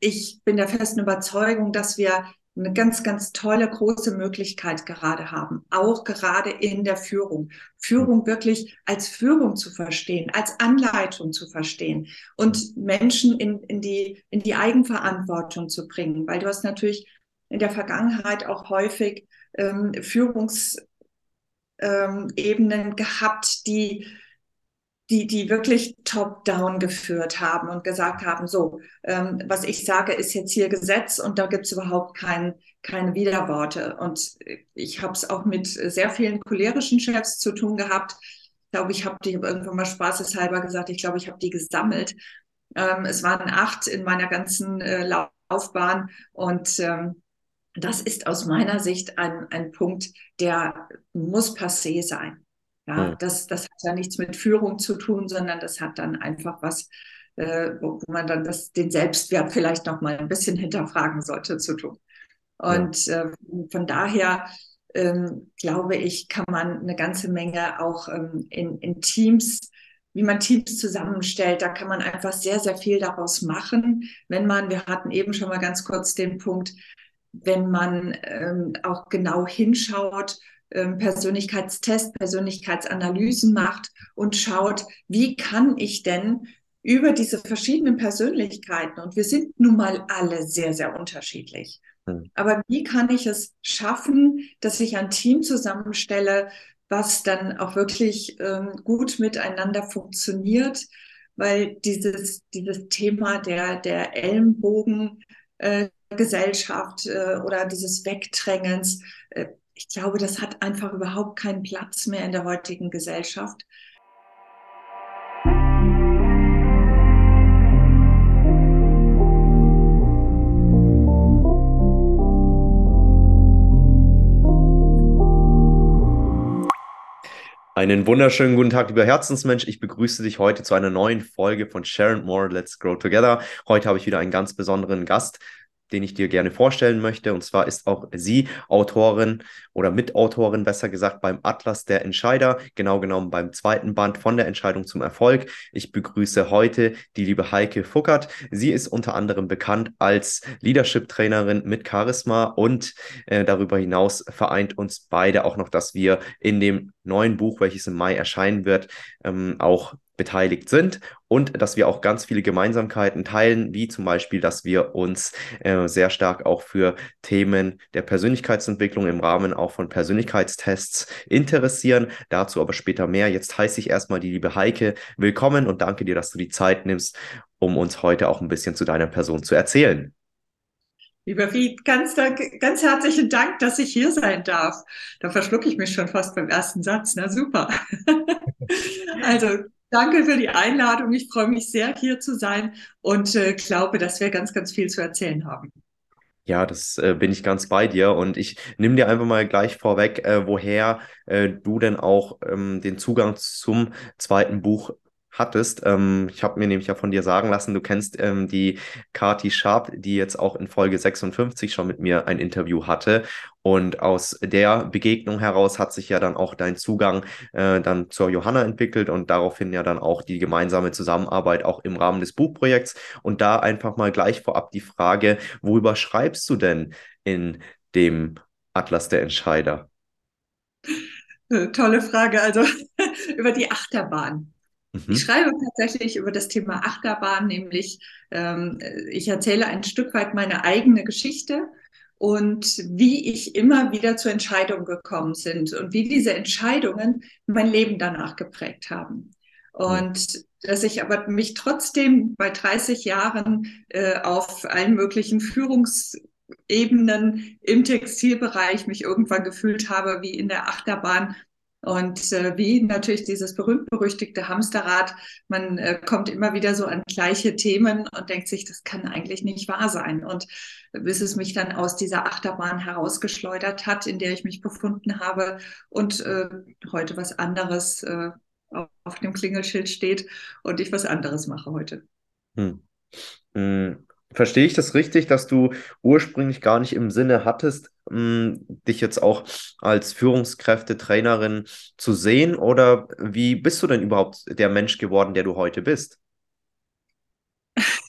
ich bin der festen Überzeugung, dass wir eine ganz, ganz tolle, große Möglichkeit gerade haben, auch gerade in der Führung. Führung wirklich als Führung zu verstehen, als Anleitung zu verstehen und Menschen in, in, die, in die Eigenverantwortung zu bringen, weil du hast natürlich in der Vergangenheit auch häufig ähm, Führungsebenen ähm, gehabt, die die, die wirklich top-down geführt haben und gesagt haben, so, ähm, was ich sage, ist jetzt hier Gesetz und da gibt's überhaupt kein, keine Widerworte. Und ich habe es auch mit sehr vielen cholerischen Chefs zu tun gehabt. Ich glaube, ich habe die irgendwann mal spaßeshalber gesagt, ich glaube, ich habe die gesammelt. Ähm, es waren acht in meiner ganzen äh, Laufbahn und ähm, das ist aus meiner Sicht ein, ein Punkt, der muss passé sein. Ja, hm. das, das hat ja nichts mit Führung zu tun, sondern das hat dann einfach was, äh, wo, man dann das, den Selbstwert vielleicht noch mal ein bisschen hinterfragen sollte zu tun. Und ja. äh, von daher ähm, glaube ich, kann man eine ganze Menge auch ähm, in, in Teams wie man Teams zusammenstellt. Da kann man einfach sehr, sehr viel daraus machen, wenn man, wir hatten eben schon mal ganz kurz den Punkt, wenn man ähm, auch genau hinschaut, Persönlichkeitstest, Persönlichkeitsanalysen macht und schaut, wie kann ich denn über diese verschiedenen Persönlichkeiten, und wir sind nun mal alle sehr, sehr unterschiedlich, hm. aber wie kann ich es schaffen, dass ich ein Team zusammenstelle, was dann auch wirklich ähm, gut miteinander funktioniert, weil dieses, dieses Thema der, der Ellenbogen, äh, Gesellschaft äh, oder dieses Wegdrängens, äh, ich glaube, das hat einfach überhaupt keinen Platz mehr in der heutigen Gesellschaft. Einen wunderschönen guten Tag, lieber Herzensmensch. Ich begrüße dich heute zu einer neuen Folge von Sharon More Let's Grow Together. Heute habe ich wieder einen ganz besonderen Gast den ich dir gerne vorstellen möchte. Und zwar ist auch sie Autorin oder Mitautorin, besser gesagt, beim Atlas der Entscheider, genau genommen beim zweiten Band von der Entscheidung zum Erfolg. Ich begrüße heute die liebe Heike Fuckert. Sie ist unter anderem bekannt als Leadership-Trainerin mit Charisma und äh, darüber hinaus vereint uns beide auch noch, dass wir in dem neuen Buch, welches im Mai erscheinen wird, ähm, auch beteiligt sind und dass wir auch ganz viele Gemeinsamkeiten teilen, wie zum Beispiel, dass wir uns äh, sehr stark auch für Themen der Persönlichkeitsentwicklung im Rahmen auch von Persönlichkeitstests interessieren. Dazu aber später mehr. Jetzt heiße ich erstmal die liebe Heike willkommen und danke dir, dass du die Zeit nimmst, um uns heute auch ein bisschen zu deiner Person zu erzählen. Lieber Ried, ganz, ganz herzlichen Dank, dass ich hier sein darf. Da verschlucke ich mich schon fast beim ersten Satz. Na super. also danke für die Einladung. Ich freue mich sehr, hier zu sein und äh, glaube, dass wir ganz, ganz viel zu erzählen haben. Ja, das äh, bin ich ganz bei dir und ich nehme dir einfach mal gleich vorweg, äh, woher äh, du denn auch ähm, den Zugang zum zweiten Buch hattest. Ähm, ich habe mir nämlich ja von dir sagen lassen, du kennst ähm, die Kati Sharp, die jetzt auch in Folge 56 schon mit mir ein Interview hatte. Und aus der Begegnung heraus hat sich ja dann auch dein Zugang äh, dann zur Johanna entwickelt und daraufhin ja dann auch die gemeinsame Zusammenarbeit auch im Rahmen des Buchprojekts. Und da einfach mal gleich vorab die Frage, worüber schreibst du denn in dem Atlas der Entscheider? Tolle Frage. Also über die Achterbahn. Mhm. Ich schreibe tatsächlich über das Thema Achterbahn, nämlich ähm, ich erzähle ein Stück weit meine eigene Geschichte und wie ich immer wieder zu Entscheidungen gekommen sind und wie diese Entscheidungen mein Leben danach geprägt haben. Und dass ich aber mich trotzdem bei 30 Jahren äh, auf allen möglichen Führungsebenen im Textilbereich mich irgendwann gefühlt habe wie in der Achterbahn und äh, wie natürlich dieses berühmt-berüchtigte Hamsterrad, man äh, kommt immer wieder so an gleiche Themen und denkt sich, das kann eigentlich nicht wahr sein. Und bis es mich dann aus dieser Achterbahn herausgeschleudert hat, in der ich mich befunden habe und äh, heute was anderes äh, auf dem Klingelschild steht und ich was anderes mache heute. Hm. Hm. Verstehe ich das richtig, dass du ursprünglich gar nicht im Sinne hattest, mh, hm, dich jetzt auch als Führungskräfte, Trainerin zu sehen? Oder wie bist du denn überhaupt der Mensch geworden, der du heute bist?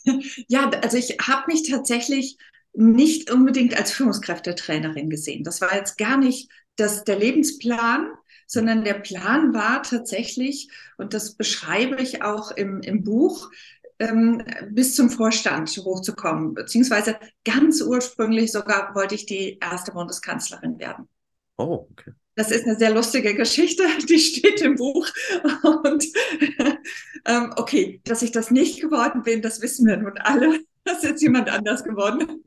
Ja, also ich habe mich tatsächlich nicht unbedingt als Führungskräftetrainerin gesehen. Das war jetzt gar nicht das, der Lebensplan, sondern der Plan war tatsächlich, und das beschreibe ich auch im, im Buch, ähm, bis zum Vorstand hochzukommen, beziehungsweise ganz ursprünglich sogar wollte ich die erste Bundeskanzlerin werden. Oh, okay. Das ist eine sehr lustige Geschichte, die steht im Buch. Und ähm, okay, dass ich das nicht geworden bin, das wissen wir nun alle. Das ist jetzt jemand anders geworden.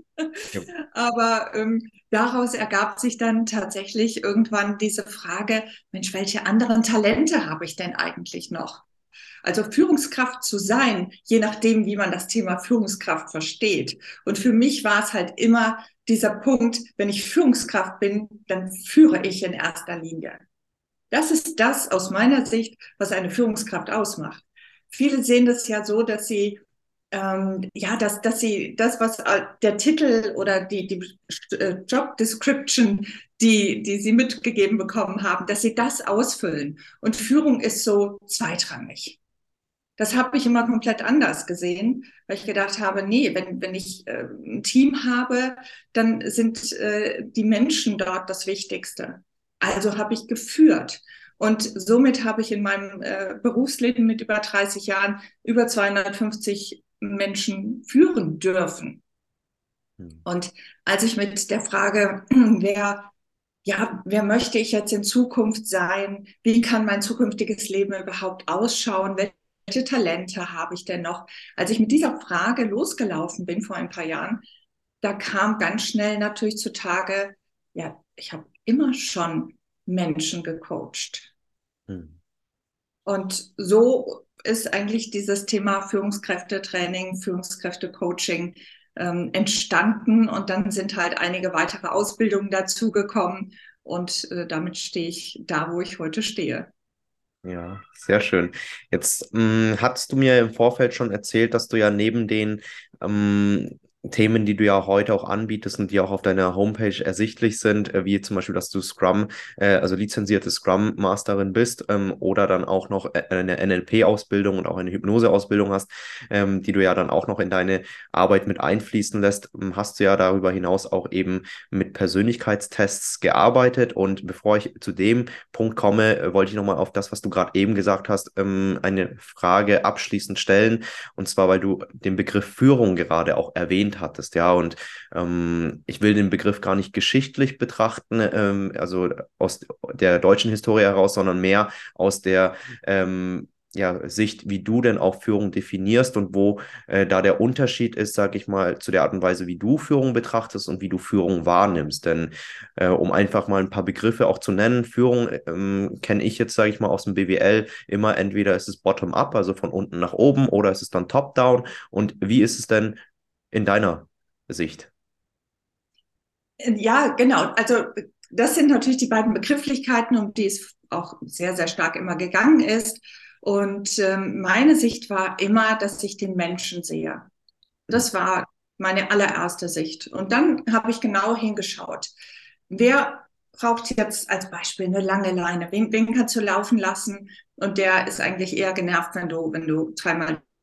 Ja. Aber ähm, daraus ergab sich dann tatsächlich irgendwann diese Frage, Mensch, welche anderen Talente habe ich denn eigentlich noch? Also Führungskraft zu sein, je nachdem, wie man das Thema Führungskraft versteht. Und für mich war es halt immer dieser Punkt, wenn ich Führungskraft bin, dann führe ich in erster Linie. Das ist das aus meiner Sicht, was eine Führungskraft ausmacht. Viele sehen das ja so, dass sie ähm, ja, dass, dass sie das, was äh, der Titel oder die, die äh, Job Description, die, die sie mitgegeben bekommen haben, dass sie das ausfüllen. Und Führung ist so zweitrangig. Das habe ich immer komplett anders gesehen, weil ich gedacht habe, nee, wenn, wenn ich äh, ein Team habe, dann sind äh, die Menschen dort das Wichtigste. Also habe ich geführt. Und somit habe ich in meinem äh, Berufsleben mit über 30 Jahren über 250 Menschen führen dürfen. Hm. Und als ich mit der Frage, wer, ja, wer möchte ich jetzt in Zukunft sein? Wie kann mein zukünftiges Leben überhaupt ausschauen? Welche Talente habe ich denn noch? Als ich mit dieser Frage losgelaufen bin vor ein paar Jahren, da kam ganz schnell natürlich zutage, ja, ich habe immer schon Menschen gecoacht. Hm. Und so ist eigentlich dieses Thema Führungskräftetraining, Führungskräftecoaching ähm, entstanden und dann sind halt einige weitere Ausbildungen dazugekommen und äh, damit stehe ich da, wo ich heute stehe. Ja, sehr schön. Jetzt mh, hm, hast du mir im Vorfeld schon erzählt, dass du ja neben den ähm, Themen, die du ja heute auch anbietest und die auch auf deiner Homepage ersichtlich sind, äh, wie zum Beispiel, dass du Scrum, äh, also lizenzierte Scrum Masterin bist ähm, oder dann auch noch äh, eine NLP-Ausbildung und auch eine Hypnose-Ausbildung hast, ähm, die du ja dann auch noch in deine Arbeit mit einfließen lässt, ähm, hast du ja darüber hinaus auch eben mit Persönlichkeitstests gearbeitet. Und bevor ich zu dem Punkt komme, wollte ich nochmal auf das, was du gerade eben gesagt hast, eine Frage abschließend stellen. Und zwar, weil du den Begriff Führung gerade auch erwähnt erwähnt hattest, ja. Und ähm, ich will den Begriff gar nicht geschichtlich betrachten, ähm, also aus der deutschen Historie heraus, sondern mehr aus der ähm, ja, Sicht, wie du denn auch Führung definierst und wo äh, da der Unterschied ist, sage ich mal, zu der Art und Weise, wie du Führung betrachtest und wie du Führung wahrnimmst. Denn äh, um einfach mal ein paar Begriffe auch zu nennen, Führung ähm, kenne ich jetzt, sage ich mal, aus dem BWL immer entweder ist es bottom-up, also von unten nach oben, oder ist es dann top-down. Und wie ist es denn in deiner Sicht? Ja, genau. Also das sind natürlich die beiden Begrifflichkeiten, um die es auch sehr, sehr stark immer gegangen ist. Und ähm, meine Sicht war immer, dass ich den Menschen sehe. Das war meine allererste Sicht. Und dann habe ich genau hingeschaut. Wer braucht jetzt als Beispiel eine lange Leine? Wen, wen kannst du laufen lassen? Und der ist eigentlich eher genervt, wenn du, wenn du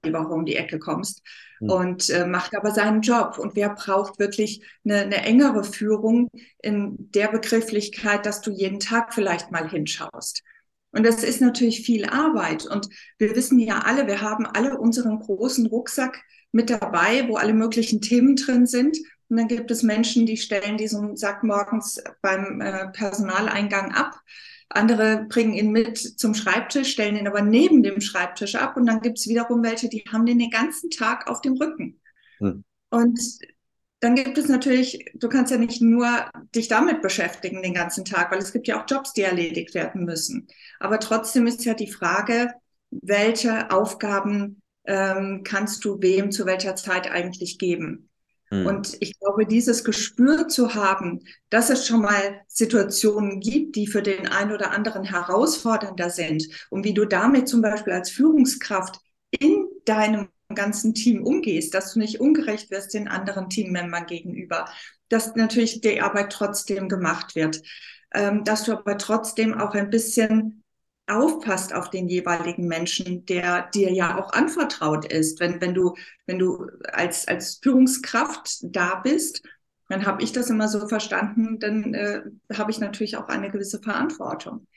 die Woche um die Ecke kommst mhm. und äh, macht aber seinen Job. Und wer braucht wirklich eine, eine engere Führung in der Begrifflichkeit, dass du jeden Tag vielleicht mal hinschaust? Und das ist natürlich viel Arbeit. Und wir wissen ja alle, wir haben alle unseren großen Rucksack mit dabei, wo alle möglichen Themen drin sind. Und dann gibt es Menschen, die stellen diesen Sack morgens beim äh, Personaleingang ab. Andere bringen ihn mit zum Schreibtisch, stellen ihn aber neben dem Schreibtisch ab und dann gibt es wiederum welche, die haben den den ganzen Tag auf dem Rücken. Hm. Und dann gibt es natürlich, du kannst ja nicht nur dich damit beschäftigen den ganzen Tag, weil es gibt ja auch Jobs, die erledigt werden müssen. Aber trotzdem ist ja die Frage, welche Aufgaben ähm, kannst du wem zu welcher Zeit eigentlich geben? Hm. Und ich glaube, dieses Gespür zu haben, dass es schon mal Situationen gibt, die für den einen oder anderen herausfordernder sind und wie du damit zum Beispiel als Führungskraft in deinem ganzen Team umgehst, dass du nicht ungerecht wirst den anderen Teammembern gegenüber, dass natürlich die Arbeit trotzdem gemacht wird, ähm, dass du aber trotzdem auch ein bisschen aufpasst auf den jeweiligen Menschen, der dir ja auch anvertraut ist. Wenn, wenn du, wenn du als, als Führungskraft da bist, dann habe ich das immer so verstanden, dann äh, habe ich natürlich auch eine gewisse Verantwortung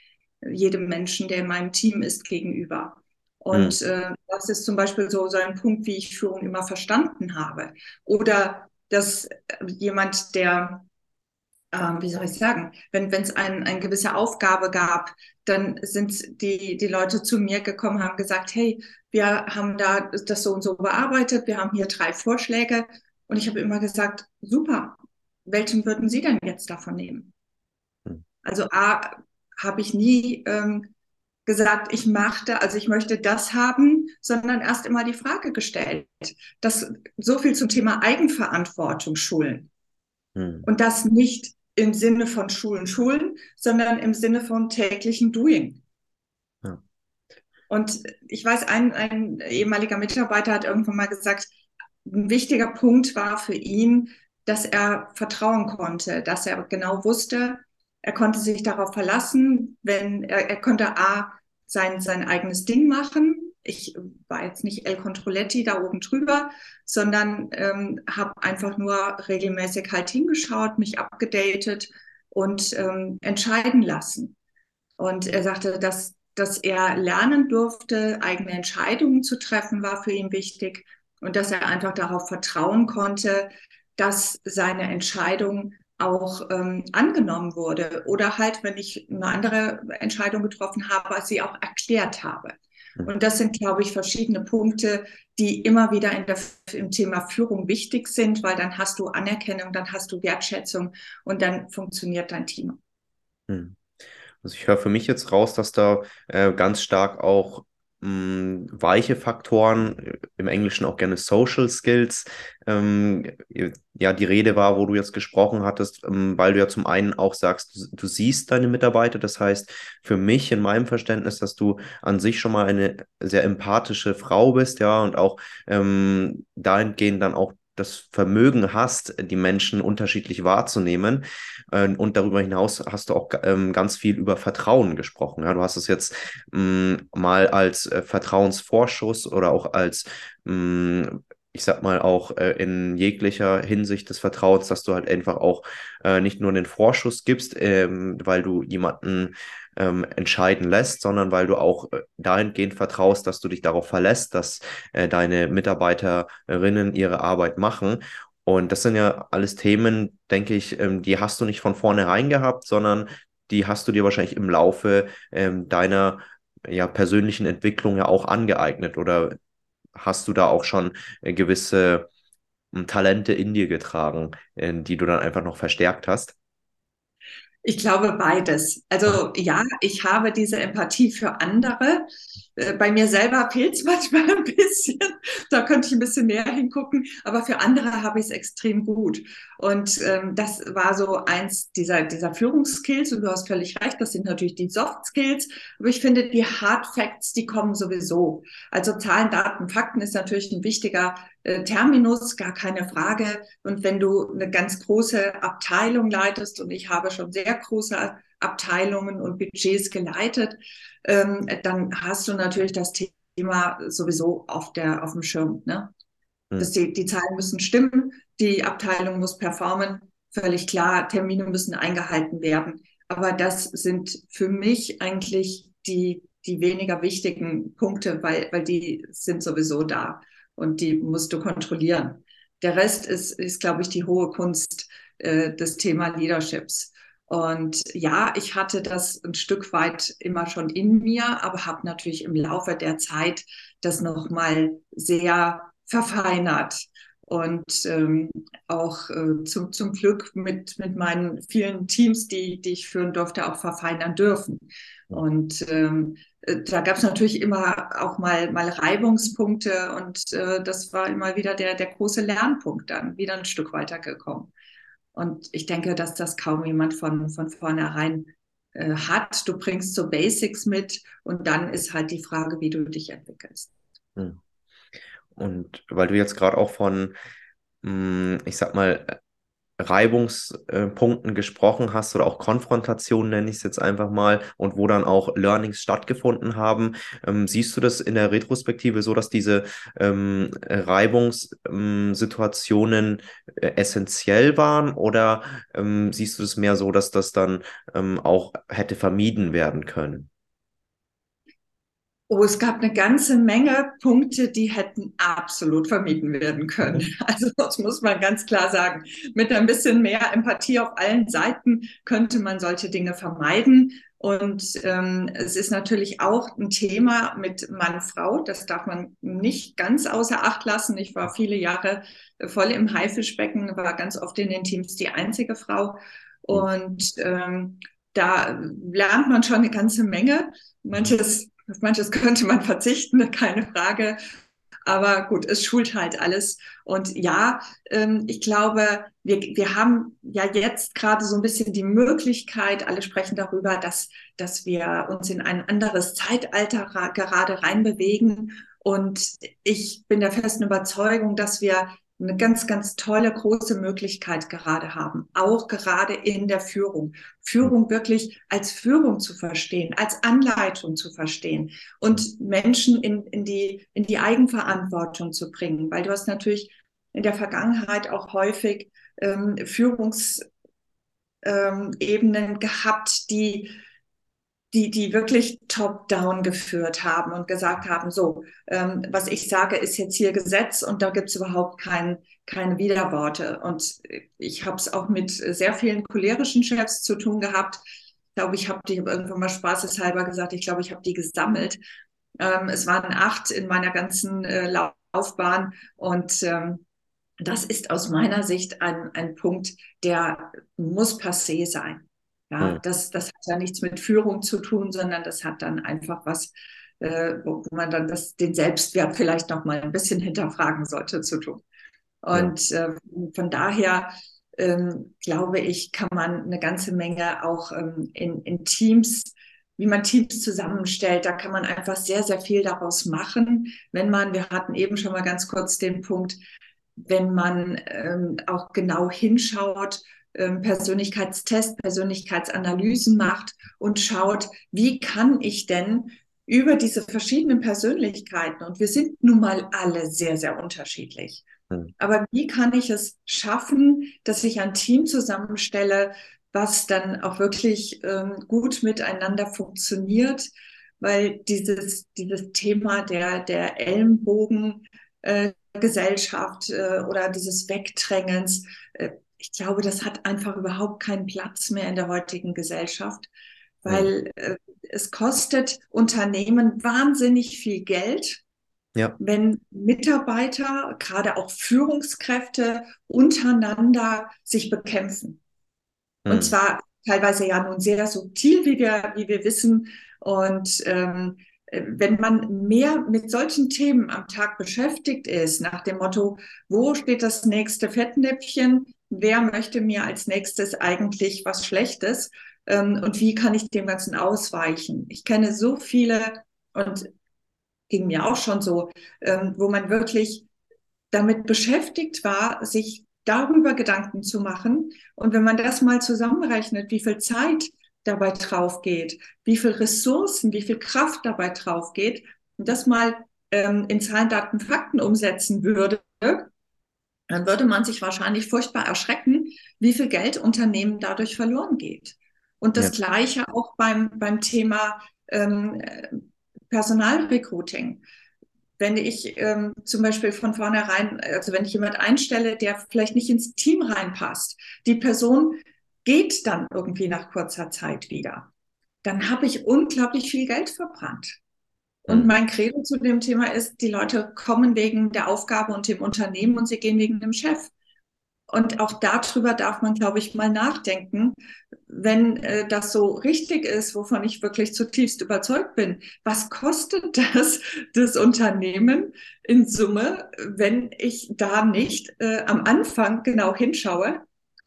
jedem Menschen, der in meinem Team ist, gegenüber. Und mhm. äh, das ist zum Beispiel so, so ein Punkt, wie ich Führung immer verstanden habe. Oder dass jemand, der ähm, wie soll ich sagen, wenn es ein, eine gewisse Aufgabe gab, dann sind die, die Leute zu mir gekommen, haben gesagt, hey, wir haben da das so und so bearbeitet, wir haben hier drei Vorschläge. Und ich habe immer gesagt, super, welchen würden Sie denn jetzt davon nehmen? Hm. Also A, habe ich nie ähm, gesagt, ich machte, also ich möchte das haben, sondern erst immer die Frage gestellt. Das so viel zum Thema Eigenverantwortung schulen. Hm. Und das nicht im Sinne von Schulen, Schulen, sondern im Sinne von täglichen Doing. Ja. Und ich weiß, ein, ein ehemaliger Mitarbeiter hat irgendwann mal gesagt, ein wichtiger Punkt war für ihn, dass er vertrauen konnte, dass er genau wusste, er konnte sich darauf verlassen, wenn er, er konnte A, sein, sein eigenes Ding machen. Ich war jetzt nicht El Controletti da oben drüber, sondern ähm, habe einfach nur regelmäßig halt hingeschaut, mich abgedatet und ähm, entscheiden lassen. Und er sagte, dass, dass er lernen durfte, eigene Entscheidungen zu treffen, war für ihn wichtig und dass er einfach darauf vertrauen konnte, dass seine Entscheidung auch ähm, angenommen wurde oder halt, wenn ich eine andere Entscheidung getroffen habe, sie auch erklärt habe. Und das sind, glaube ich, verschiedene Punkte, die immer wieder der, im Thema Führung wichtig sind, weil dann hast du Anerkennung, dann hast du Wertschätzung und dann funktioniert dein Team. Hm. Also ich höre für mich jetzt raus, dass da äh, ganz stark auch weiche Faktoren, im Englischen auch gerne Social Skills, ähm, ja, die Rede war, wo du jetzt gesprochen hattest, ähm, weil du ja zum einen auch sagst, du, du, siehst deine Mitarbeiter. Das heißt, für mich in meinem Verständnis, dass du an sich schon mal eine sehr empathische Frau bist, ja, und auch ähm, dahingehend dann auch das Vermögen hast, die Menschen unterschiedlich wahrzunehmen. Ähm, und darüber hinaus hast du auch ähm, ganz viel über Vertrauen gesprochen. Du hast es jetzt ähm, mal als äh, Vertrauensvorschuss oder auch als ich sag mal, auch äh, in jeglicher Hinsicht des Vertrauens, dass du halt einfach auch äh, nicht nur den Vorschuss gibst, ähm, weil du jemanden ähm, entscheiden lässt, sondern weil du auch äh, dahingehend vertraust, dass du dich darauf verlässt, dass äh, deine Mitarbeiterinnen ihre Arbeit machen. Und das sind ja alles Themen, denke ich, ähm, die hast du nicht von vornherein gehabt, sondern die hast du dir wahrscheinlich im Laufe ähm, deiner ja, persönlichen Entwicklung ja auch angeeignet oder hast du da auch schon äh, gewisse hm, Talente in dir getragen, äh, die du dann einfach noch verstärkt hast? Ich glaube beides. Also ja, ich habe diese Empathie für andere. Äh, bei mir selber fehlt es manchmal ein bisschen. Da könnte ich ein bisschen mehr hingucken. Aber für andere habe ich es extrem gut. Und ähm, das war so eins dieser, dieser Führungsskills. Und du hast völlig recht, das sind natürlich die Soft Skills. Aber ich finde, die Hard Facts, die kommen sowieso. Also Zahlen, Daten, Fakten ist natürlich ein wichtiger äh, Terminus, gar keine Frage. Und wenn du eine ganz große Abteilung leitest, und ich habe schon sehr große Abteilungen und Budgets geleitet, ähm, dann hast du natürlich das Thema sowieso auf, der, auf dem Schirm. Ne? Hm. Das, die, die Zahlen müssen stimmen, die Abteilung muss performen, völlig klar, Termine müssen eingehalten werden. Aber das sind für mich eigentlich die, die weniger wichtigen Punkte, weil, weil die sind sowieso da und die musst du kontrollieren. Der Rest ist, ist glaube ich, die hohe Kunst äh, des Thema Leaderships. Und ja, ich hatte das ein Stück weit immer schon in mir, aber habe natürlich im Laufe der Zeit das nochmal sehr verfeinert und ähm, auch äh, zum, zum Glück mit, mit meinen vielen Teams, die, die ich führen durfte, auch verfeinern dürfen. Und ähm, äh, da gab es natürlich immer auch mal, mal Reibungspunkte und äh, das war immer wieder der, der große Lernpunkt dann, wieder ein Stück weitergekommen. Und ich denke, dass das kaum jemand von, von vornherein äh, hat. Du bringst so Basics mit und dann ist halt die Frage, wie du dich entwickelst. Hm. Und weil du jetzt gerade auch von, hm, ich sag mal, Reibungspunkten gesprochen hast oder auch Konfrontationen, nenne ich es jetzt einfach mal, und wo dann auch Learnings stattgefunden haben. Ähm, siehst du das in der Retrospektive so, dass diese ähm, Reibungssituationen äh, essentiell waren oder ähm, siehst du es mehr so, dass das dann ähm, auch hätte vermieden werden können? Oh, es gab eine ganze Menge Punkte, die hätten absolut vermieden werden können. Also das muss man ganz klar sagen. Mit ein bisschen mehr Empathie auf allen Seiten könnte man solche Dinge vermeiden. Und ähm, es ist natürlich auch ein Thema mit Mann-Frau. Das darf man nicht ganz außer Acht lassen. Ich war viele Jahre voll im Haifischbecken, war ganz oft in den Teams die einzige Frau. Und ähm, da lernt man schon eine ganze Menge. Manches auf manches könnte man verzichten, keine Frage. Aber gut, es schult halt alles. Und ja, ähm, ich glaube, wir, wir haben ja jetzt gerade so ein bisschen die Möglichkeit, alle sprechen darüber, dass, dass wir uns in ein anderes Zeitalter gerade reinbewegen. Und ich bin der festen Überzeugung, dass wir eine ganz, ganz tolle, große Möglichkeit gerade haben, auch gerade in der Führung. Führung wirklich als Führung zu verstehen, als Anleitung zu verstehen und Menschen in, in, die, in die Eigenverantwortung zu bringen, weil du hast natürlich in der Vergangenheit auch häufig ähm, Führungsebenen ähm, gehabt, die die, die wirklich top-down geführt haben und gesagt haben, so, ähm, was ich sage, ist jetzt hier Gesetz und da gibt's überhaupt kein, keine Widerworte. Und ich habe es auch mit sehr vielen cholerischen Chefs zu tun gehabt. Ich glaube, ich habe die irgendwann mal spaßeshalber gesagt, ich glaube, ich habe die gesammelt. Ähm, es waren acht in meiner ganzen äh, Laufbahn und ähm, das ist aus meiner Sicht ein, ein Punkt, der muss passé sein. Ja, das, das hat ja nichts mit Führung zu tun, sondern das hat dann einfach was, äh, wo, man dann das, den Selbstwert vielleicht noch mal ein bisschen hinterfragen sollte zu tun. Und äh, von daher ähm, glaube ich, kann man eine ganze Menge auch ähm, in, in Teams wie man Teams zusammenstellt. Da kann man einfach sehr, sehr viel daraus machen, wenn man, wir hatten eben schon mal ganz kurz den Punkt, wenn man ähm, auch genau hinschaut Persönlichkeitstest, Persönlichkeitsanalysen macht und schaut, wie kann ich denn über diese verschiedenen Persönlichkeiten, und wir sind nun mal alle sehr, sehr unterschiedlich, hm. aber wie kann ich es schaffen, dass ich ein Team zusammenstelle, was dann auch wirklich ähm, gut miteinander funktioniert, weil dieses, dieses Thema der, der Ellenbogen, äh, Gesellschaft äh, oder dieses Wegdrängens, äh, ich glaube, das hat einfach überhaupt keinen Platz mehr in der heutigen Gesellschaft, weil ja. äh, es kostet Unternehmen wahnsinnig viel Geld, ja. wenn Mitarbeiter, gerade auch Führungskräfte untereinander sich bekämpfen. Mhm. Und hm. zwar teilweise ja nun sehr subtil, wie wir, wie wir wissen. Und ähm, wenn man mehr mit solchen Themen am Tag beschäftigt ist, nach dem Motto, wo steht das nächste Fettnäpfchen, wer möchte mir als nächstes eigentlich was Schlechtes ähm, und wie kann ich dem Ganzen ausweichen. Ich kenne so viele und ging mir auch schon so, ähm, wo man wirklich damit beschäftigt war, sich darüber Gedanken zu machen. Und wenn man das mal zusammenrechnet, wie viel Zeit dabei drauf geht, wie viel Ressourcen, wie viel Kraft dabei drauf geht, und das mal ähm, in Zahlen, Daten, Fakten umsetzen würde, dann würde man sich wahrscheinlich furchtbar erschrecken, wie viel Geld Unternehmen dadurch verloren geht. Und das ja. Gleiche auch beim, beim Thema ähm, Personalrecruiting. Wenn ich ähm, zum Beispiel von vornherein, also wenn ich jemand einstelle, der vielleicht nicht ins Team reinpasst, die Person geht dann irgendwie nach kurzer Zeit wieder, dann habe ich unglaublich viel Geld verbrannt. Und mhm. mein Credo zu dem Thema ist, die Leute kommen wegen der Aufgabe und dem Unternehmen und sie gehen wegen dem Chef. Und auch darüber darf man, glaube ich, mal nachdenken, wenn äh, das so richtig ist, wovon ich wirklich zutiefst überzeugt bin. Was kostet das das Unternehmen in Summe, wenn ich da nicht äh, am Anfang genau hinschaue,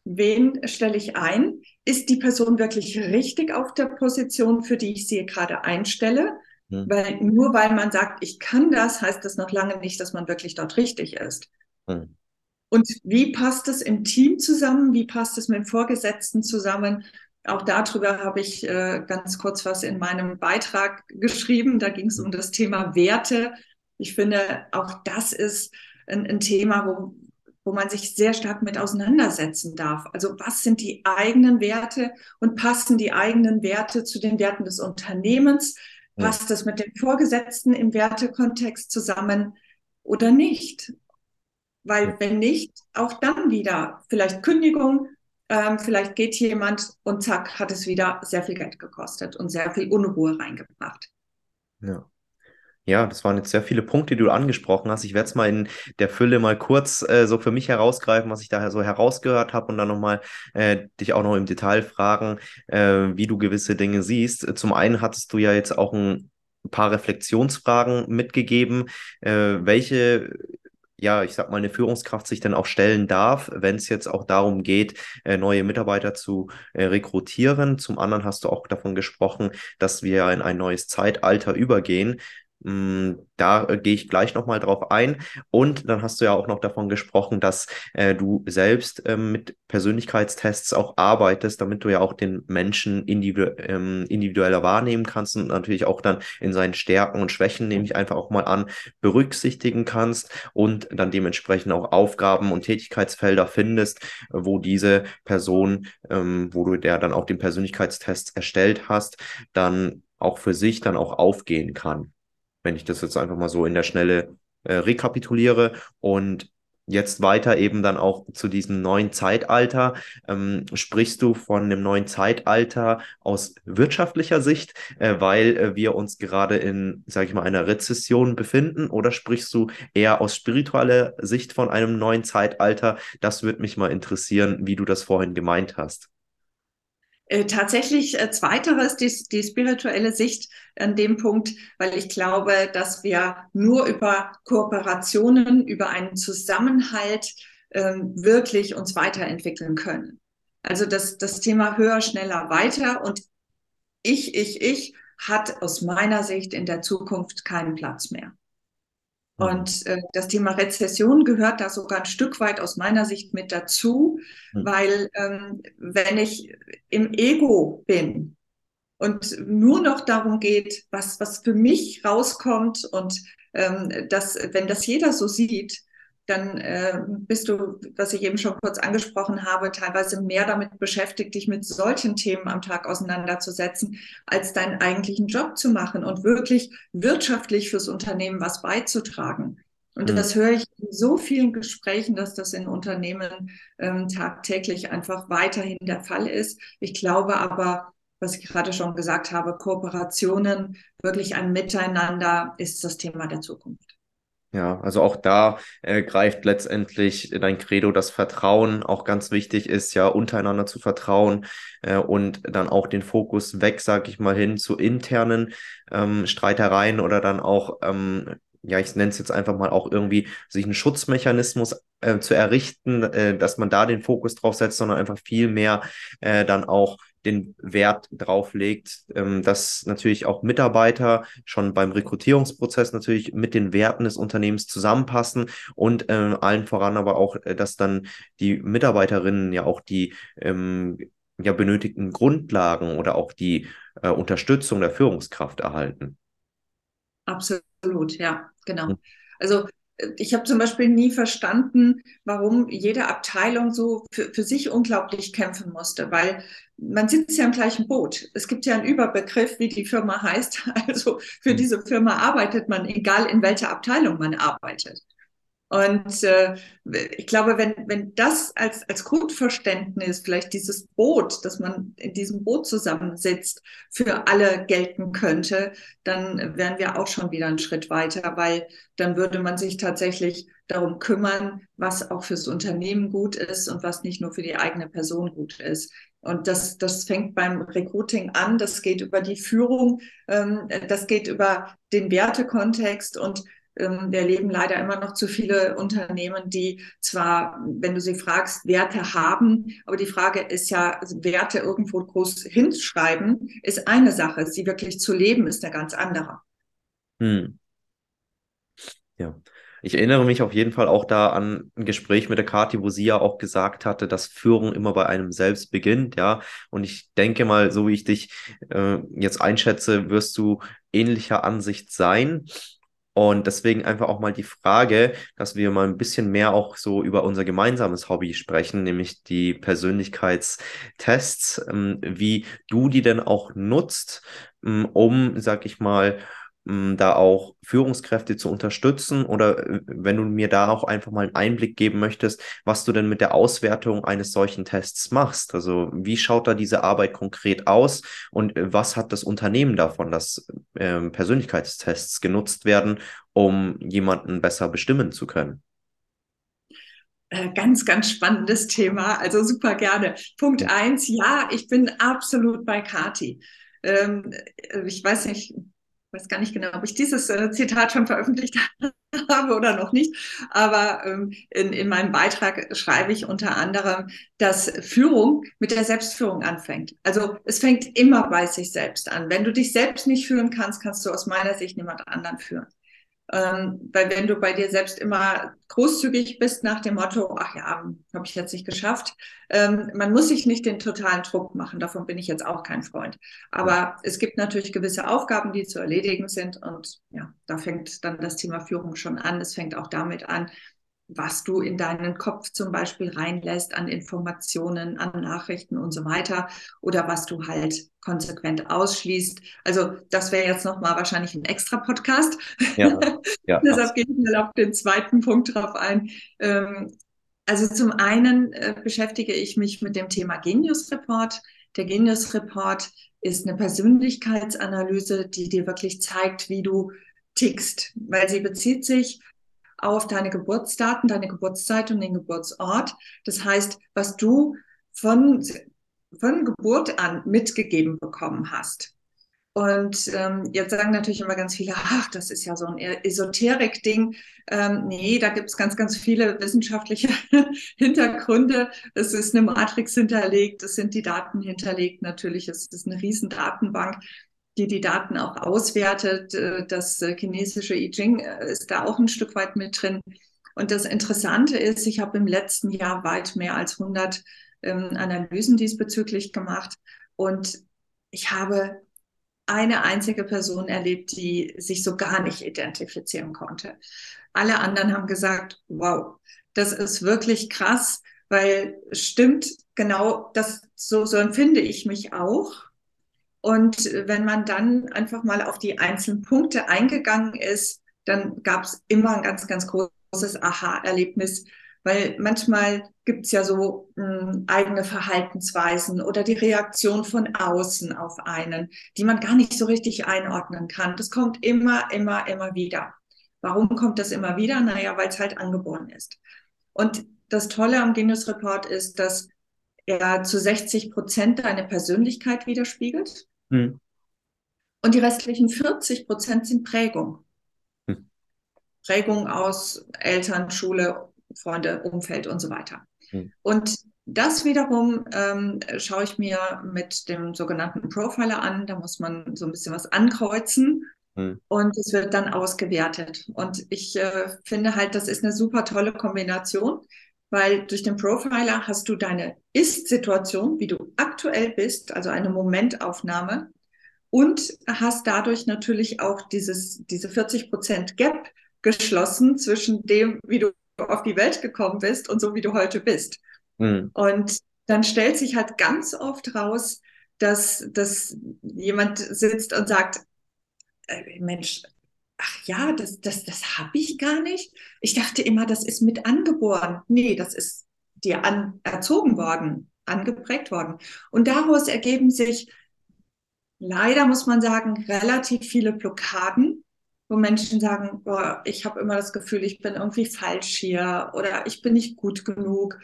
wen stelle ich ein? Ist die Person wirklich richtig auf der Position, für die ich sie gerade einstelle? Hm. Weil nur weil man sagt, ich kann das, heißt das noch lange nicht, dass man wirklich dort richtig ist. Hm. Und wie passt es im Team zusammen? Wie passt es mit dem Vorgesetzten zusammen? Auch darüber habe ich äh, ganz kurz was in meinem Beitrag geschrieben. Da ging es um das Thema Werte. Ich finde, auch das ist ein, ein Thema, wo, wo man sich sehr stark mit auseinandersetzen darf. Also was sind die eigenen Werte und passen die eigenen Werte zu den Werten des Unternehmens? Passt das mit den Vorgesetzten im Wertekontext zusammen oder nicht? Weil wenn nicht, auch dann wieder vielleicht Kündigung, ähm, vielleicht geht jemand und zack, hat es wieder sehr viel Geld gekostet und sehr viel Unruhe reingebracht. Ja. Ja, das waren jetzt sehr viele Punkte, die du angesprochen hast. Ich werde es mal in der Fülle mal kurz äh, so für mich herausgreifen, was ich daher so herausgehört habe und dann nochmal äh, dich auch noch im Detail fragen, äh, wie du gewisse Dinge siehst. Zum einen hattest du ja jetzt auch ein paar Reflexionsfragen mitgegeben, äh, welche ja, ich sag mal, eine Führungskraft sich dann auch stellen darf, wenn es jetzt auch darum geht, äh, neue Mitarbeiter zu äh, rekrutieren. Zum anderen hast du auch davon gesprochen, dass wir in ein neues Zeitalter übergehen. Mm, da äh, gehe ich gleich nochmal drauf ein. Und dann hast du ja auch noch davon gesprochen, dass äh, du selbst ähm, mit Persönlichkeitstests auch arbeitest, damit du ja auch den Menschen individu ähm, individueller wahrnehmen kannst und natürlich auch dann in seinen Stärken und Schwächen, nehme ich einfach auch mal an, berücksichtigen kannst und dann dementsprechend auch Aufgaben und Tätigkeitsfelder findest, wo diese Person, ähm, wo du der dann auch den Persönlichkeitstest erstellt hast, dann auch für sich dann auch aufgehen kann wenn ich das jetzt einfach mal so in der Schnelle äh, rekapituliere. Und jetzt weiter eben dann auch zu diesem neuen Zeitalter. Ähm, sprichst du von dem neuen Zeitalter aus wirtschaftlicher Sicht, äh, weil äh, wir uns gerade in, sage ich mal, einer Rezession befinden? Oder sprichst du eher aus spiritueller Sicht von einem neuen Zeitalter? Das würde mich mal interessieren, wie du das vorhin gemeint hast. Äh, tatsächlich äh, zweiteres, die, die spirituelle Sicht an dem Punkt, weil ich glaube, dass wir nur über Kooperationen, über einen Zusammenhalt ähm, wirklich uns weiterentwickeln können. Also das, das Thema höher, schneller, weiter und ich, ich, ich hat aus meiner Sicht in der Zukunft keinen Platz mehr. Mhm. Und äh, das Thema Rezession gehört da sogar ein Stück weit aus meiner Sicht mit dazu, mhm. weil ähm, wenn ich im Ego bin und nur noch darum geht, was, was für mich rauskommt und ähm, dass, wenn das jeder so sieht, dann äh, bist du, was ich eben schon kurz angesprochen habe, teilweise mehr damit beschäftigt, dich mit solchen Themen am Tag auseinanderzusetzen, als deinen eigentlichen Job zu machen und wirklich wirtschaftlich fürs Unternehmen was beizutragen. Und mhm. das höre ich in so vielen Gesprächen, dass das in Unternehmen ähm, tagtäglich einfach weiterhin der Fall ist. Ich glaube aber, was ich gerade schon gesagt habe, Kooperationen, wirklich ein Miteinander ist das Thema der Zukunft. Ja, also auch da äh, greift letztendlich dein Credo, dass Vertrauen auch ganz wichtig ist, ja, untereinander zu vertrauen äh, und dann auch den Fokus weg, sag ich mal, hin zu internen ähm, Streitereien oder dann auch, ähm, ja, ich nenne es jetzt einfach mal auch irgendwie, sich einen Schutzmechanismus äh, zu errichten, äh, dass man da den Fokus drauf setzt, sondern einfach viel mehr äh, dann auch den Wert drauf legt, ähm, dass natürlich auch Mitarbeiter schon beim Rekrutierungsprozess natürlich mit den Werten des Unternehmens zusammenpassen und ähm, allen voran aber auch, äh, dass dann die Mitarbeiterinnen ja auch die ähm, ja benötigten Grundlagen oder auch die äh, Unterstützung der Führungskraft erhalten. Absolut, ja, genau. Also ich habe zum Beispiel nie verstanden, warum jede Abteilung so für, für sich unglaublich kämpfen musste, weil man sitzt ja im gleichen Boot. Es gibt ja einen Überbegriff, wie die Firma heißt. Also für hm. diese Firma arbeitet man, egal in welcher Abteilung man arbeitet. Und äh, ich glaube, wenn, wenn das als, als Grundverständnis, vielleicht dieses Boot, dass man in diesem Boot zusammensitzt, für alle gelten könnte, dann wären wir auch schon wieder einen Schritt weiter, weil dann würde man sich tatsächlich darum kümmern, was auch fürs Unternehmen gut ist und was nicht nur für die eigene Person gut ist. Und das, das fängt beim Recruiting an, das geht über die Führung, ähm, das geht über den Wertekontext und wir erleben leider immer noch zu viele Unternehmen, die zwar, wenn du sie fragst, Werte haben, aber die Frage ist ja, Werte irgendwo groß hinschreiben, ist eine Sache. Sie wirklich zu leben, ist eine ganz andere. Hm. Ja. Ich erinnere mich auf jeden Fall auch da an ein Gespräch mit der Kathi, wo sie ja auch gesagt hatte, dass Führung immer bei einem selbst beginnt, ja. Und ich denke mal, so wie ich dich äh, jetzt einschätze, wirst du ähnlicher Ansicht sein. Und deswegen einfach auch mal die Frage, dass wir mal ein bisschen mehr auch so über unser gemeinsames Hobby sprechen, nämlich die Persönlichkeitstests, ähm, wie du die denn auch nutzt, ähm, um, sag ich mal, da auch Führungskräfte zu unterstützen oder äh, wenn du mir da auch einfach mal einen Einblick geben möchtest, was du denn mit der Auswertung eines solchen Tests machst. Also wie schaut da diese Arbeit konkret aus und äh, was hat das Unternehmen davon, dass äh, Persönlichkeitstests genutzt werden, um jemanden besser bestimmen zu können? Äh, ganz, ganz spannendes Thema. Also super gerne. Punkt eins, ja, ich bin absolut bei Kati. Ähm, ich weiß nicht, weiß gar nicht genau, ob ich dieses äh, Zitat schon veröffentlicht habe oder noch nicht, aber ähm, in, in meinem Beitrag schreibe ich unter anderem, dass Führung mit der Selbstführung anfängt. Also es fängt immer bei sich selbst an. Wenn du dich selbst nicht führen kannst, kannst du aus meiner Sicht niemand anderen führen. Ähm, weil wenn du bei dir selbst immer großzügig bist nach dem Motto, ach ja, habe ich jetzt nicht geschafft, ähm, man muss sich nicht den totalen Druck machen, davon bin ich jetzt auch kein Freund. Aber es gibt natürlich gewisse Aufgaben, die zu erledigen sind und ja, da fängt dann das Thema Führung schon an. Es fängt auch damit an, was du in deinen Kopf zum Beispiel reinlässt an Informationen, an Nachrichten und so weiter oder was du halt konsequent ausschließt. Also das wäre jetzt nochmal wahrscheinlich ein extra Podcast. Ja, ja, Deshalb gehe ich mal auf den zweiten Punkt drauf ein. Ähm, also zum einen äh, beschäftige ich mich mit dem Thema Genius Report. Der Genius Report ist eine Persönlichkeitsanalyse, die dir wirklich zeigt, wie du tickst, weil sie bezieht sich auf deine Geburtsdaten, deine Geburtszeit und den Geburtsort. Das heißt, was du von, von Geburt an mitgegeben bekommen hast. Und ähm, jetzt sagen natürlich immer ganz viele, ach, das ist ja so ein Esoterik-Ding. Ähm, nee, da gibt es ganz, ganz viele wissenschaftliche Hintergründe. Es ist eine Matrix hinterlegt, es sind die Daten hinterlegt. Natürlich es ist eine riesen Datenbank die die Daten auch auswertet. Äh, das äh, chinesische I Ching äh, ist da auch ein Stück weit mit drin. Und das Interessante ist, ich habe im letzten Jahr weit mehr als 100 ähm, Analysen diesbezüglich gemacht und ich habe eine einzige Person erlebt, die sich so gar nicht identifizieren konnte. Alle anderen haben gesagt, wow, das ist wirklich krass, weil stimmt genau, das so, so empfinde ich mich auch. Und wenn man dann einfach mal auf die einzelnen Punkte eingegangen ist, dann gab es immer ein ganz, ganz großes Aha-Erlebnis, weil manchmal gibt es ja so mh, hm, eigene Verhaltensweisen oder die Reaktion von außen auf einen, die man gar nicht so richtig einordnen kann. Das kommt immer, immer, immer wieder. Warum kommt das immer wieder? Naja, weil es halt angeboren ist. Und das Tolle am Genius Report ist, dass er zu 60 Prozent deine Persönlichkeit widerspiegelt. Hm. Und die restlichen 40 Prozent sind Prägung. Hm. Prägung aus Eltern, Schule, Freunde, Umfeld und so weiter. Hm. Und das wiederum ähm, schaue ich mir mit dem sogenannten Profiler an. Da muss man so ein bisschen was ankreuzen hm. und es wird dann ausgewertet. Und ich äh, finde halt, das ist eine super tolle Kombination, weil durch den Profiler hast du deine Ist-Situation, wie du aktuell bist, also eine Momentaufnahme und hast dadurch natürlich auch dieses, diese 40 Prozent Gap geschlossen zwischen dem, wie du auf die Welt gekommen bist und so, wie du heute bist. Mhm. Und dann stellt sich halt ganz oft raus, dass, dass jemand sitzt und sagt, äh, Mensch, ach ja, das, das, das habe ich gar nicht. Ich dachte immer, das ist mit angeboren. Nee, das ist dir an, erzogen worden, angeprägt worden. Und daraus ergeben sich leider, muss man sagen, relativ viele Blockaden, wo Menschen sagen, boah, ich habe immer das Gefühl, ich bin irgendwie falsch hier oder ich bin nicht gut genug,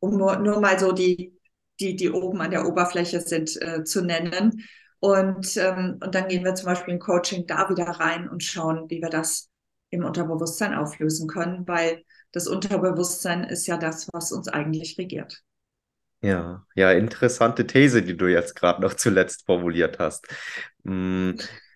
um nur, nur mal so die, die, die oben an der Oberfläche sind, äh, zu nennen. Und, ähm, und dann gehen wir zum Beispiel im Coaching da wieder rein und schauen, wie wir das im Unterbewusstsein auflösen können, weil das Unterbewusstsein ist ja das, was uns eigentlich regiert. Ja, ja, interessante These, die du jetzt gerade noch zuletzt formuliert hast.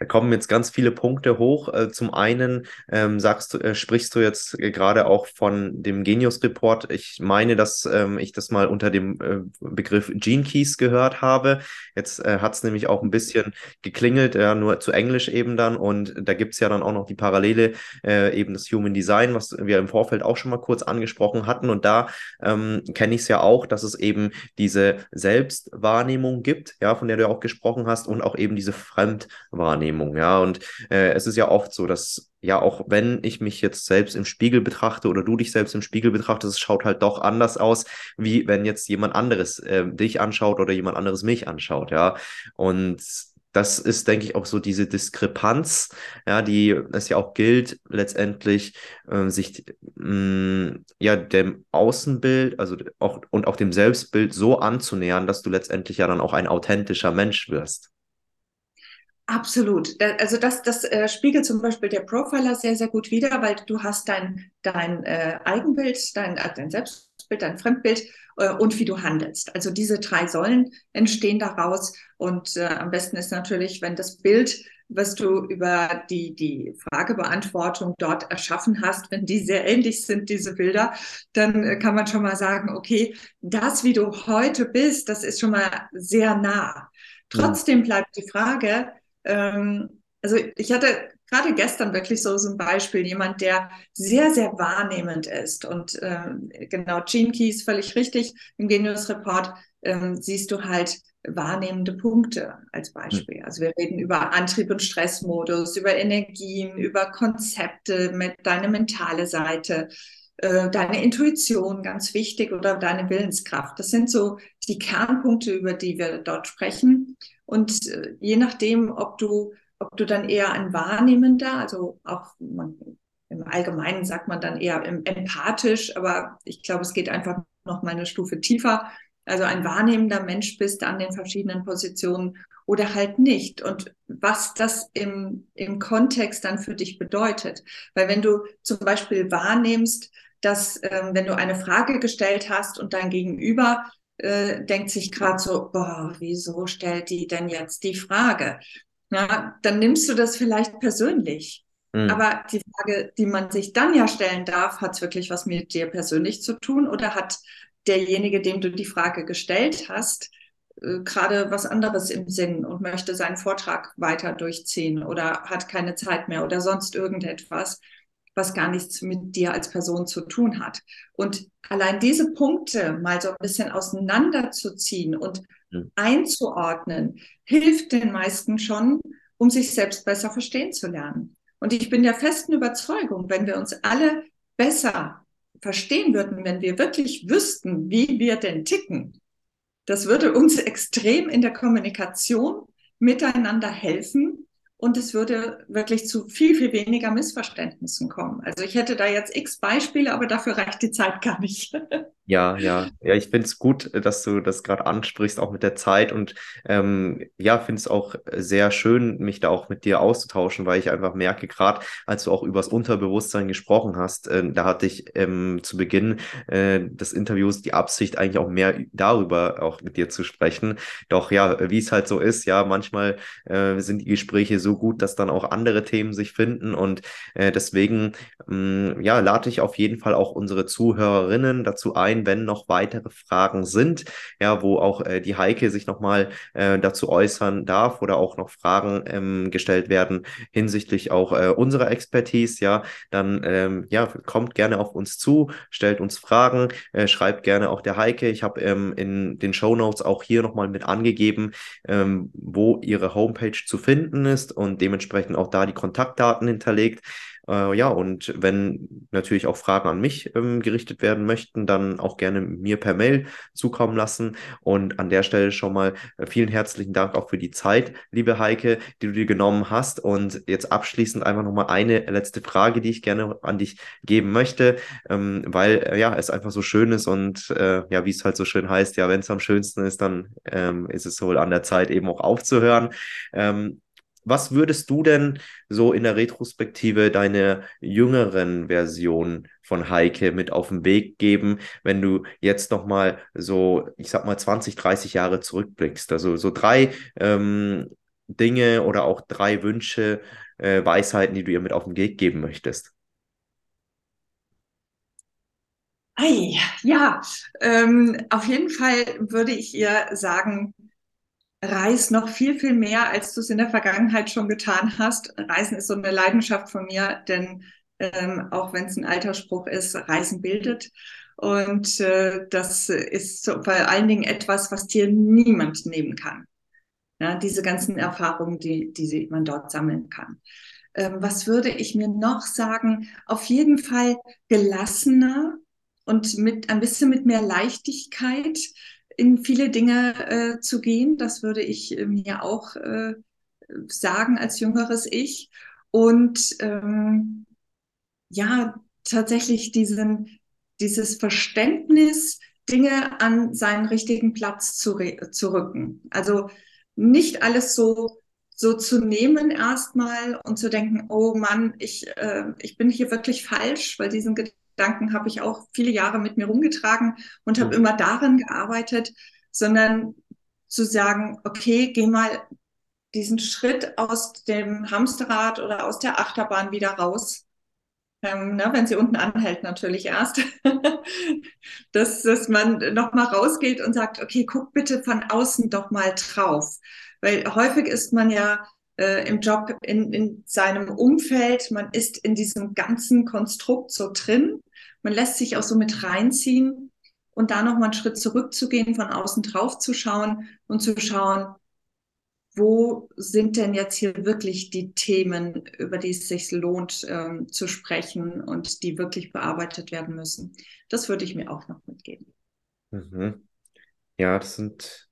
Da kommen jetzt ganz viele Punkte hoch. Äh, zum einen ähm, sagst äh, sprichst du jetzt gerade auch von dem Genius Report. Ich meine, dass ähm, ich das mal unter dem äh, Begriff Gene Keys gehört habe. Jetzt äh, hat es nämlich auch ein bisschen geklingelt, ja, nur zu Englisch eben dann. Und da gibt es ja dann auch noch die Parallele, äh, eben das Human Design, was wir im Vorfeld auch schon mal kurz angesprochen hatten. Und da ähm, kenne ich es ja auch, dass es eben diese Selbstwahrnehmung gibt, ja, von der du auch gesprochen hast, und auch eben diese Fremdwahrnehmung, ja. Und äh, es ist ja oft so, dass ja, auch wenn ich mich jetzt selbst im Spiegel betrachte oder du dich selbst im Spiegel betrachtest, es schaut halt doch anders aus, wie wenn jetzt jemand anderes äh, dich anschaut oder jemand anderes mich anschaut, ja. Und das ist, denke ich, auch so diese Diskrepanz, ja, die es ja auch gilt, letztendlich äh, sich mh, mm, ja dem Außenbild, also auch und auch dem Selbstbild so anzunähern, dass du letztendlich ja dann auch ein authentischer Mensch wirst. Absolut. Also das, das äh, spiegelt zum Beispiel der Profiler sehr, sehr gut wider, weil du hast dein, dein äh, Eigenbild, dein, äh, dein Selbstbild, dein Fremdbild äh, und wie du handelst. Also diese drei Säulen entstehen daraus. Und äh, am besten ist natürlich, wenn das Bild, was du über die, die Fragebeantwortung dort erschaffen hast, wenn die sehr ähnlich sind, diese Bilder, dann äh, kann man schon mal sagen, okay, das, wie du heute bist, das ist schon mal sehr nah. Trotzdem bleibt die Frage, ähm, also ich hatte gerade gestern wirklich so, so ein Beispiel, jemand, der sehr, sehr wahrnehmend ist. Und ähm, genau, Gene Keys, völlig richtig, im Genius Report ähm, siehst du halt wahrnehmende Punkte als Beispiel. Hm. Also wir reden über Antrieb und Stressmodus, über Energien, über Konzepte, mit deine mentale Seite, äh, deine Intuition, ganz wichtig, oder deine Willenskraft. Das sind so die Kernpunkte, über die wir dort sprechen. Und äh, je nachdem, ob du, ob du dann eher ein Wahrnehmender, also auch man, im Allgemeinen sagt man dann eher empathisch, aber ich glaube, es geht einfach noch mal eine Stufe tiefer. Also ein wahrnehmender Mensch bist an den verschiedenen Positionen oder halt nicht. Und was das im, im Kontext dann für dich bedeutet. Weil wenn du zum Beispiel wahrnimmst, dass ähm, wenn du eine Frage gestellt hast und dein Gegenüber äh, denkt sich gerade so, boah, wieso stellt die denn jetzt die Frage? Ja, dann nimmst du das vielleicht persönlich. Mhm. Aber die Frage, die man sich dann ja stellen darf, hat es wirklich was mit dir persönlich zu tun oder hat derjenige, dem du die Frage gestellt hast, äh, gerade was anderes im Sinn und möchte seinen Vortrag weiter durchziehen oder hat keine Zeit mehr oder sonst irgendetwas was gar nichts mit dir als Person zu tun hat. Und allein diese Punkte mal so ein bisschen auseinanderzuziehen und mhm. einzuordnen, hilft den meisten schon, um sich selbst besser verstehen zu lernen. Und ich bin der festen Überzeugung, wenn wir uns alle besser verstehen würden, wenn wir wirklich wüssten, wie wir denn ticken, das würde uns extrem in der Kommunikation miteinander helfen und es würde wirklich zu viel, viel weniger Missverständnissen kommen. Also ich hätte da jetzt x Beispiele, aber dafür reicht die Zeit gar nicht. Ja, ja, ja, ich finde es gut, dass du das gerade ansprichst, auch mit der Zeit. Und ähm, ja, finde es auch sehr schön, mich da auch mit dir auszutauschen, weil ich einfach merke, gerade als du auch übers Unterbewusstsein gesprochen hast, äh, da hatte ich ähm, zu Beginn äh, des Interviews die Absicht, eigentlich auch mehr darüber auch mit dir zu sprechen. Doch ja, wie es halt so ist, ja, manchmal äh, sind die Gespräche so gut, dass dann auch andere Themen sich finden. Und äh, deswegen, ähm, ja, lade ich auf jeden Fall auch unsere Zuhörerinnen dazu ein, sein, wenn noch weitere Fragen sind, ja, wo auch äh, die Heike sich nochmal äh, dazu äußern darf oder auch noch Fragen ähm, gestellt werden hinsichtlich auch äh, unserer Expertise, ja, dann ähm, ja, kommt gerne auf uns zu, stellt uns Fragen, äh, schreibt gerne auch der Heike. Ich habe ähm, in den Show Notes auch hier nochmal mit angegeben, ähm, wo ihre Homepage zu finden ist und dementsprechend auch da die Kontaktdaten hinterlegt. Äh, ja, und wenn natürlich auch Fragen an mich ähm, gerichtet werden möchten, dann auch gerne mir per Mail zukommen lassen. Und an der Stelle schon mal äh, vielen herzlichen Dank auch für die Zeit, liebe Heike, die du dir genommen hast. Und jetzt abschließend einfach nochmal eine letzte Frage, die ich gerne an dich geben möchte, ähm, weil äh, ja, es einfach so schön ist und äh, ja, wie es halt so schön heißt, ja, wenn es am schönsten ist, dann ähm, ist es wohl an der Zeit eben auch aufzuhören. Ähm, was würdest du denn so in der Retrospektive deiner jüngeren Version von Heike mit auf den Weg geben, wenn du jetzt nochmal so, ich sag mal, 20, 30 Jahre zurückblickst? Also so drei ähm, Dinge oder auch drei Wünsche, äh, Weisheiten, die du ihr mit auf den Weg geben möchtest? Ei, ja, ähm, auf jeden Fall würde ich ihr sagen, reis noch viel, viel mehr, als du es in der Vergangenheit schon getan hast. Reisen ist so eine Leidenschaft von mir, denn ähm, auch wenn es ein Altersspruch ist, Reisen bildet. Und äh, das ist so, vor allen Dingen etwas, was dir niemand nehmen kann. Ja, diese ganzen Erfahrungen, die, die man dort sammeln kann. Ähm, was würde ich mir noch sagen? Auf jeden Fall gelassener und mit ein bisschen mit mehr Leichtigkeit in viele Dinge äh, zu gehen. Das würde ich äh, mir auch äh, sagen als jüngeres Ich. Und ähm, ja, tatsächlich diesen, dieses Verständnis, Dinge an seinen richtigen Platz zu, zu rücken. Also nicht alles so, so zu nehmen erstmal und zu denken, oh Mann, ich, äh, ich bin hier wirklich falsch, weil diesen Gedanken habe ich auch viele Jahre mit mir rumgetragen und habe immer daran gearbeitet, sondern zu sagen, okay, geh mal diesen Schritt aus dem Hamsterrad oder aus der Achterbahn wieder raus. Ähm, ne, wenn sie unten anhält, natürlich erst, dass, dass man nochmal rausgeht und sagt, okay, guck bitte von außen doch mal drauf. Weil häufig ist man ja äh, im Job in, in seinem Umfeld, man ist in diesem ganzen Konstrukt so drin man lässt sich auch so mit reinziehen und da nochmal einen Schritt zurückzugehen, von außen drauf zu schauen und zu schauen, wo sind denn jetzt hier wirklich die Themen, über die es sich lohnt ähm, zu sprechen und die wirklich bearbeitet werden müssen. Das würde ich mir auch noch mitgeben. Mhm. Ja, das sind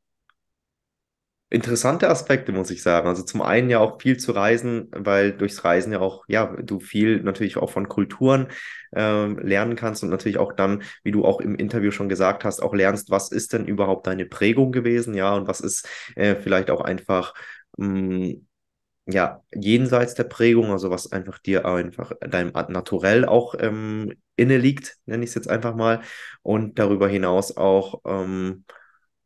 interessante Aspekte, muss ich sagen. Also zum einen ja auch viel zu reisen, weil durchs Reisen ja auch, ja, du viel natürlich auch von Kulturen ähm, lernen kannst und natürlich auch dann, wie du auch im Interview schon gesagt hast, auch lernst, was ist denn überhaupt deine Prägung gewesen, ja, und was ist äh, vielleicht auch einfach, mh, mm, ja, jenseits der Prägung, also was einfach dir einfach deinem Naturell auch ähm, inne liegt, nenne ich es jetzt einfach mal, und darüber hinaus auch, ähm,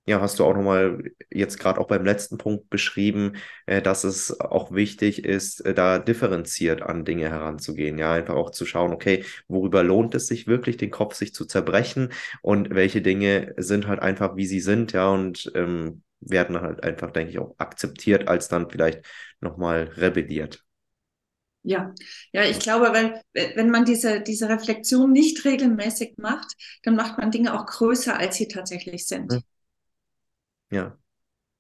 ja, hast du auch nochmal jetzt gerade auch beim letzten Punkt beschrieben, äh, dass es auch wichtig ist, äh, da differenziert an Dinge heranzugehen. Ja, einfach auch zu schauen, okay, worüber lohnt es sich wirklich, den Kopf sich zu zerbrechen und welche Dinge sind halt einfach, wie sie sind, ja, und ähm, werden halt einfach, denke ich, auch akzeptiert, als dann vielleicht nochmal rebelliert. Ja, ja, ich glaube, wenn, wenn man diese, diese Reflexion nicht regelmäßig macht, dann macht man Dinge auch größer, als sie tatsächlich sind. Mhm. Ja,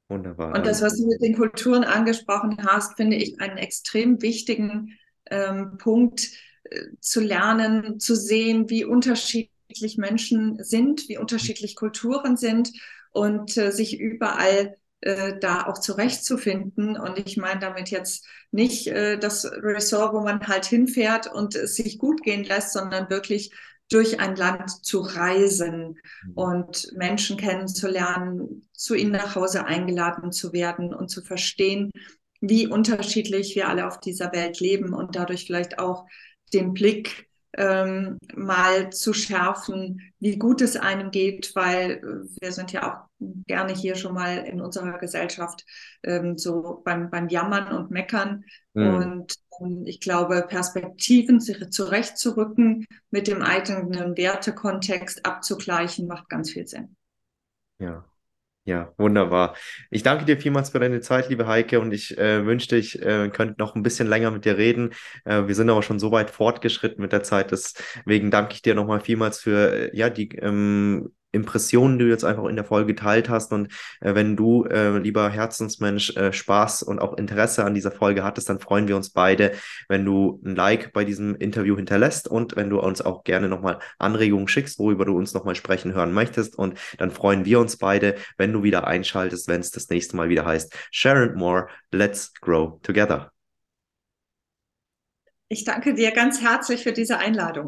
wunderbar. Und das, was du mit den Kulturen angesprochen hast, finde ich einen extrem wichtigen ähm, Punkt äh, zu lernen, zu sehen, wie unterschiedlich Menschen sind, wie unterschiedlich Kulturen sind und äh, sich überall äh, da auch zurechtzufinden. Und ich meine damit jetzt nicht äh, das Resort, wo man halt hinfährt und es sich gut gehen lässt, sondern wirklich durch ein Land zu reisen mhm. und Menschen kennenzulernen, zu ihnen nach Hause eingeladen zu werden und zu verstehen, wie unterschiedlich wir alle auf dieser Welt leben und dadurch vielleicht auch den Blick ähm, mal zu schärfen, wie gut es einem geht, weil äh, wir sind ja auch gerne hier schon mal in unserer Gesellschaft ähm, so beim, beim Jammern und Meckern. Mhm. Und ich glaube, Perspektiven zurechtzurücken, mit dem eigenen Wertekontext abzugleichen, macht ganz viel Sinn. Ja, ja, wunderbar. Ich danke dir vielmals für deine Zeit, liebe Heike, und ich äh, wünschte, ich äh, könnte noch ein bisschen länger mit dir reden. Äh, wir sind aber schon so weit fortgeschritten mit der Zeit, deswegen danke ich dir nochmal vielmals für äh, ja die ähm, Impressionen, die du jetzt einfach in der Folge geteilt hast. Und äh, wenn du, äh, lieber Herzensmensch, äh, Spaß und auch Interesse an dieser Folge hattest, dann freuen wir uns beide, wenn du ein Like bei diesem Interview hinterlässt und wenn du uns auch gerne nochmal Anregungen schickst, worüber du uns nochmal sprechen hören möchtest. Und dann freuen wir uns beide, wenn du wieder einschaltest, wenn es das nächste Mal wieder heißt Share and More, let's grow together. Ich danke dir ganz herzlich für diese Einladung.